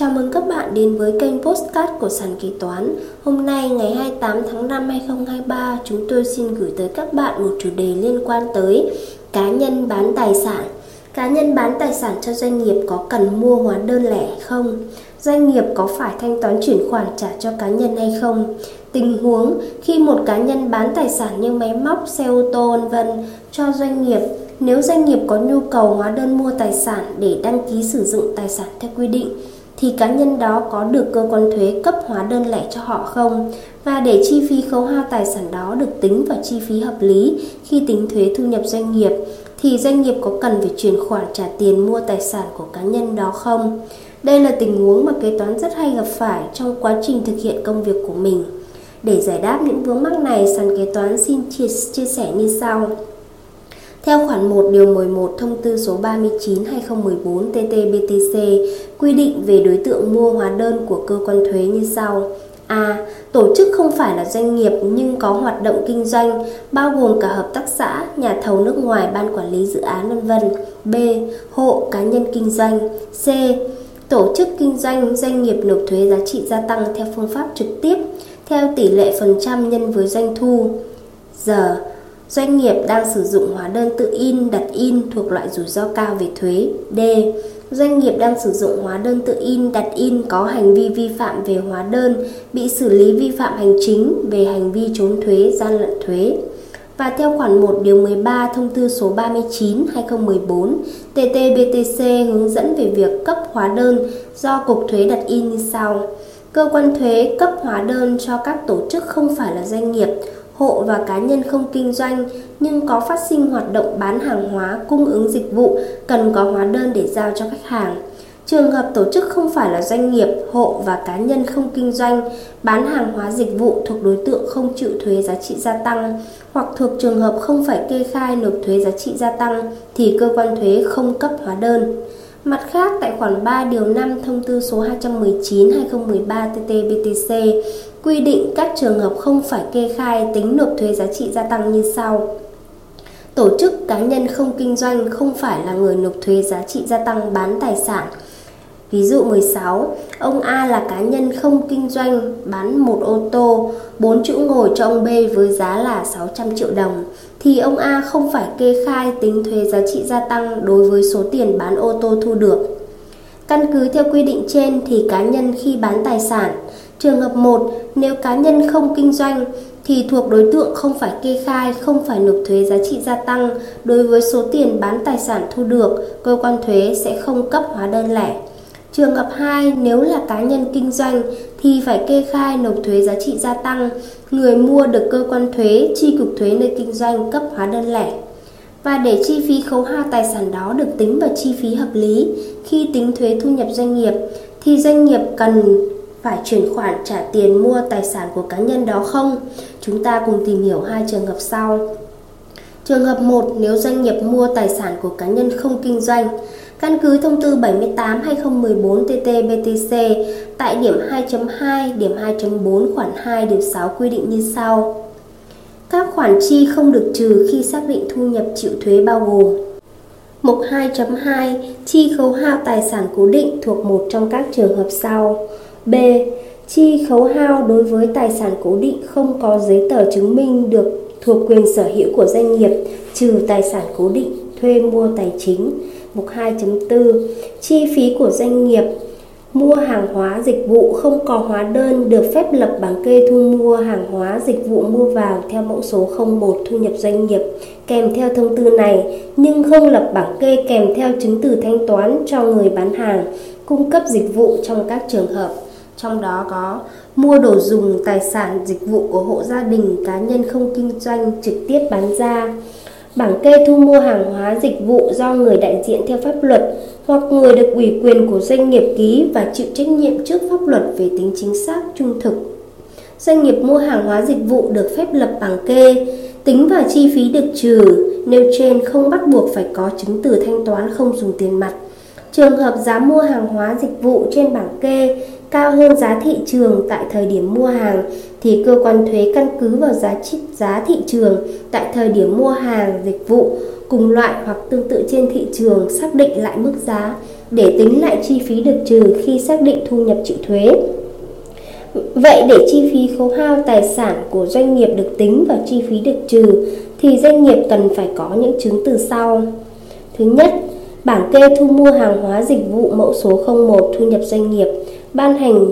Chào mừng các bạn đến với kênh Postcard của Sàn Kế Toán. Hôm nay ngày 28 tháng 5 2023, chúng tôi xin gửi tới các bạn một chủ đề liên quan tới cá nhân bán tài sản. Cá nhân bán tài sản cho doanh nghiệp có cần mua hóa đơn lẻ không? Doanh nghiệp có phải thanh toán chuyển khoản trả cho cá nhân hay không? Tình huống khi một cá nhân bán tài sản như máy móc, xe ô tô vân cho doanh nghiệp nếu doanh nghiệp có nhu cầu hóa đơn mua tài sản để đăng ký sử dụng tài sản theo quy định thì cá nhân đó có được cơ quan thuế cấp hóa đơn lẻ cho họ không và để chi phí khấu hao tài sản đó được tính vào chi phí hợp lý khi tính thuế thu nhập doanh nghiệp thì doanh nghiệp có cần phải chuyển khoản trả tiền mua tài sản của cá nhân đó không? Đây là tình huống mà kế toán rất hay gặp phải trong quá trình thực hiện công việc của mình. Để giải đáp những vướng mắc này, sàn kế toán xin chia, chia sẻ như sau. Theo khoản 1 điều 11 thông tư số 39 2014 TT-BTC quy định về đối tượng mua hóa đơn của cơ quan thuế như sau. A. Tổ chức không phải là doanh nghiệp nhưng có hoạt động kinh doanh, bao gồm cả hợp tác xã, nhà thầu nước ngoài, ban quản lý dự án vân vân. B. Hộ cá nhân kinh doanh. C. Tổ chức kinh doanh, doanh nghiệp nộp thuế giá trị gia tăng theo phương pháp trực tiếp, theo tỷ lệ phần trăm nhân với doanh thu. Giờ, Doanh nghiệp đang sử dụng hóa đơn tự in, đặt in thuộc loại rủi ro cao về thuế. D. Doanh nghiệp đang sử dụng hóa đơn tự in, đặt in có hành vi vi phạm về hóa đơn, bị xử lý vi phạm hành chính về hành vi trốn thuế, gian lận thuế. Và theo khoản 1 điều 13 thông tư số 39 2014 TTBTC hướng dẫn về việc cấp hóa đơn do Cục Thuế đặt in như sau. Cơ quan thuế cấp hóa đơn cho các tổ chức không phải là doanh nghiệp hộ và cá nhân không kinh doanh nhưng có phát sinh hoạt động bán hàng hóa, cung ứng dịch vụ cần có hóa đơn để giao cho khách hàng. Trường hợp tổ chức không phải là doanh nghiệp, hộ và cá nhân không kinh doanh, bán hàng hóa dịch vụ thuộc đối tượng không chịu thuế giá trị gia tăng hoặc thuộc trường hợp không phải kê khai nộp thuế giá trị gia tăng thì cơ quan thuế không cấp hóa đơn. Mặt khác, tại khoản 3 điều 5 thông tư số 219 2013 TT-BTC quy định các trường hợp không phải kê khai tính nộp thuế giá trị gia tăng như sau. Tổ chức cá nhân không kinh doanh không phải là người nộp thuế giá trị gia tăng bán tài sản. Ví dụ 16, ông A là cá nhân không kinh doanh bán một ô tô 4 chỗ ngồi cho ông B với giá là 600 triệu đồng thì ông A không phải kê khai tính thuế giá trị gia tăng đối với số tiền bán ô tô thu được. Căn cứ theo quy định trên thì cá nhân khi bán tài sản Trường hợp 1, nếu cá nhân không kinh doanh thì thuộc đối tượng không phải kê khai, không phải nộp thuế giá trị gia tăng đối với số tiền bán tài sản thu được, cơ quan thuế sẽ không cấp hóa đơn lẻ. Trường hợp 2, nếu là cá nhân kinh doanh thì phải kê khai nộp thuế giá trị gia tăng, người mua được cơ quan thuế, chi cục thuế nơi kinh doanh cấp hóa đơn lẻ. Và để chi phí khấu hao tài sản đó được tính vào chi phí hợp lý khi tính thuế thu nhập doanh nghiệp thì doanh nghiệp cần phải chuyển khoản trả tiền mua tài sản của cá nhân đó không? Chúng ta cùng tìm hiểu hai trường hợp sau. Trường hợp 1 nếu doanh nghiệp mua tài sản của cá nhân không kinh doanh, căn cứ thông tư 78/2014 TT-BTC tại điểm 2.2, điểm 2.4 khoản 2 điều 6 quy định như sau. Các khoản chi không được trừ khi xác định thu nhập chịu thuế bao gồm Mục 2.2 Chi khấu hao tài sản cố định thuộc một trong các trường hợp sau B. Chi khấu hao đối với tài sản cố định không có giấy tờ chứng minh được thuộc quyền sở hữu của doanh nghiệp trừ tài sản cố định thuê mua tài chính. Mục 2.4 Chi phí của doanh nghiệp mua hàng hóa dịch vụ không có hóa đơn được phép lập bảng kê thu mua hàng hóa dịch vụ mua vào theo mẫu số 01 thu nhập doanh nghiệp kèm theo thông tư này, nhưng không lập bảng kê kèm theo chứng từ thanh toán cho người bán hàng cung cấp dịch vụ trong các trường hợp. Trong đó có mua đồ dùng, tài sản, dịch vụ của hộ gia đình, cá nhân không kinh doanh trực tiếp bán ra bảng kê thu mua hàng hóa dịch vụ do người đại diện theo pháp luật hoặc người được ủy quyền của doanh nghiệp ký và chịu trách nhiệm trước pháp luật về tính chính xác, trung thực. Doanh nghiệp mua hàng hóa dịch vụ được phép lập bảng kê, tính và chi phí được trừ. Nêu trên không bắt buộc phải có chứng từ thanh toán không dùng tiền mặt. Trường hợp giá mua hàng hóa dịch vụ trên bảng kê cao hơn giá thị trường tại thời điểm mua hàng thì cơ quan thuế căn cứ vào giá trị giá thị trường tại thời điểm mua hàng dịch vụ cùng loại hoặc tương tự trên thị trường xác định lại mức giá để tính lại chi phí được trừ khi xác định thu nhập chịu thuế. Vậy để chi phí khấu hao tài sản của doanh nghiệp được tính vào chi phí được trừ thì doanh nghiệp cần phải có những chứng từ sau. Thứ nhất, bảng kê thu mua hàng hóa dịch vụ mẫu số 01 thu nhập doanh nghiệp ban hành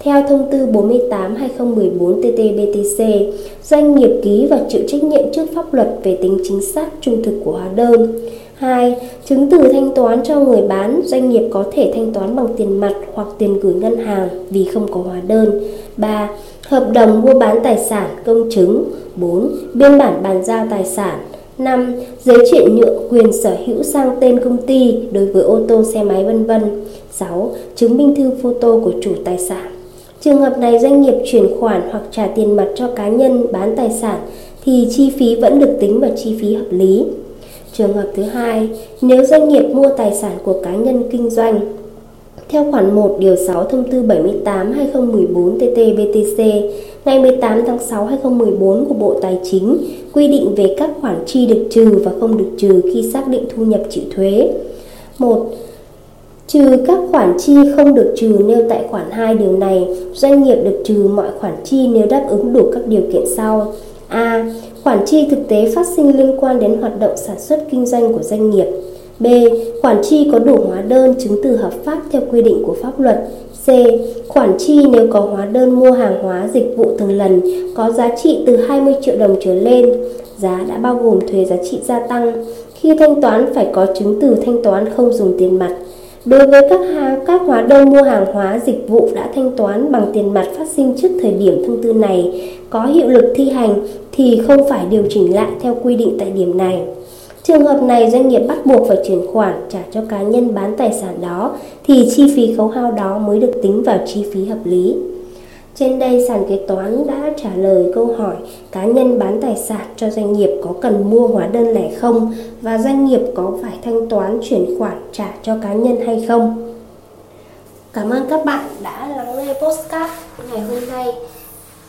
theo thông tư 48/2014 TT-BTC, doanh nghiệp ký và chịu trách nhiệm trước pháp luật về tính chính xác trung thực của hóa đơn. 2. Chứng từ thanh toán cho người bán, doanh nghiệp có thể thanh toán bằng tiền mặt hoặc tiền gửi ngân hàng vì không có hóa đơn. 3. Hợp đồng mua bán tài sản, công chứng. 4. Biên bản bàn giao tài sản. 5. Giấy chuyển nhượng quyền sở hữu sang tên công ty đối với ô tô, xe máy vân vân. 6. Chứng minh thư photo của chủ tài sản. Trường hợp này doanh nghiệp chuyển khoản hoặc trả tiền mặt cho cá nhân bán tài sản thì chi phí vẫn được tính vào chi phí hợp lý. Trường hợp thứ hai, nếu doanh nghiệp mua tài sản của cá nhân kinh doanh theo khoản 1 điều 6 thông tư 78 2014 TT-BTC ngày 18 tháng 6 2014 của Bộ Tài chính quy định về các khoản chi được trừ và không được trừ khi xác định thu nhập chịu thuế. 1. Trừ các khoản chi không được trừ nêu tại khoản 2 điều này, doanh nghiệp được trừ mọi khoản chi nếu đáp ứng đủ các điều kiện sau. A. Khoản chi thực tế phát sinh liên quan đến hoạt động sản xuất kinh doanh của doanh nghiệp. B. Khoản chi có đủ hóa đơn chứng từ hợp pháp theo quy định của pháp luật. C. Khoản chi nếu có hóa đơn mua hàng hóa dịch vụ từng lần có giá trị từ 20 triệu đồng trở lên, giá đã bao gồm thuế giá trị gia tăng. Khi thanh toán phải có chứng từ thanh toán không dùng tiền mặt. Đối với các hàng, các hóa đơn mua hàng hóa dịch vụ đã thanh toán bằng tiền mặt phát sinh trước thời điểm thông tư này có hiệu lực thi hành thì không phải điều chỉnh lại theo quy định tại điểm này. Trường hợp này doanh nghiệp bắt buộc phải chuyển khoản trả cho cá nhân bán tài sản đó, thì chi phí khấu hao đó mới được tính vào chi phí hợp lý. Trên đây, sàn kế toán đã trả lời câu hỏi, cá nhân bán tài sản cho doanh nghiệp có cần mua hóa đơn lẻ không và doanh nghiệp có phải thanh toán chuyển khoản trả cho cá nhân hay không. Cảm ơn các bạn đã lắng nghe postcard ngày hôm nay.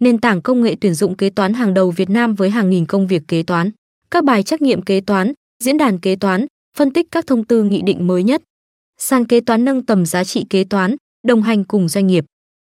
nền tảng công nghệ tuyển dụng kế toán hàng đầu Việt Nam với hàng nghìn công việc kế toán. Các bài trắc nghiệm kế toán, diễn đàn kế toán, phân tích các thông tư nghị định mới nhất. Sàn kế toán nâng tầm giá trị kế toán, đồng hành cùng doanh nghiệp.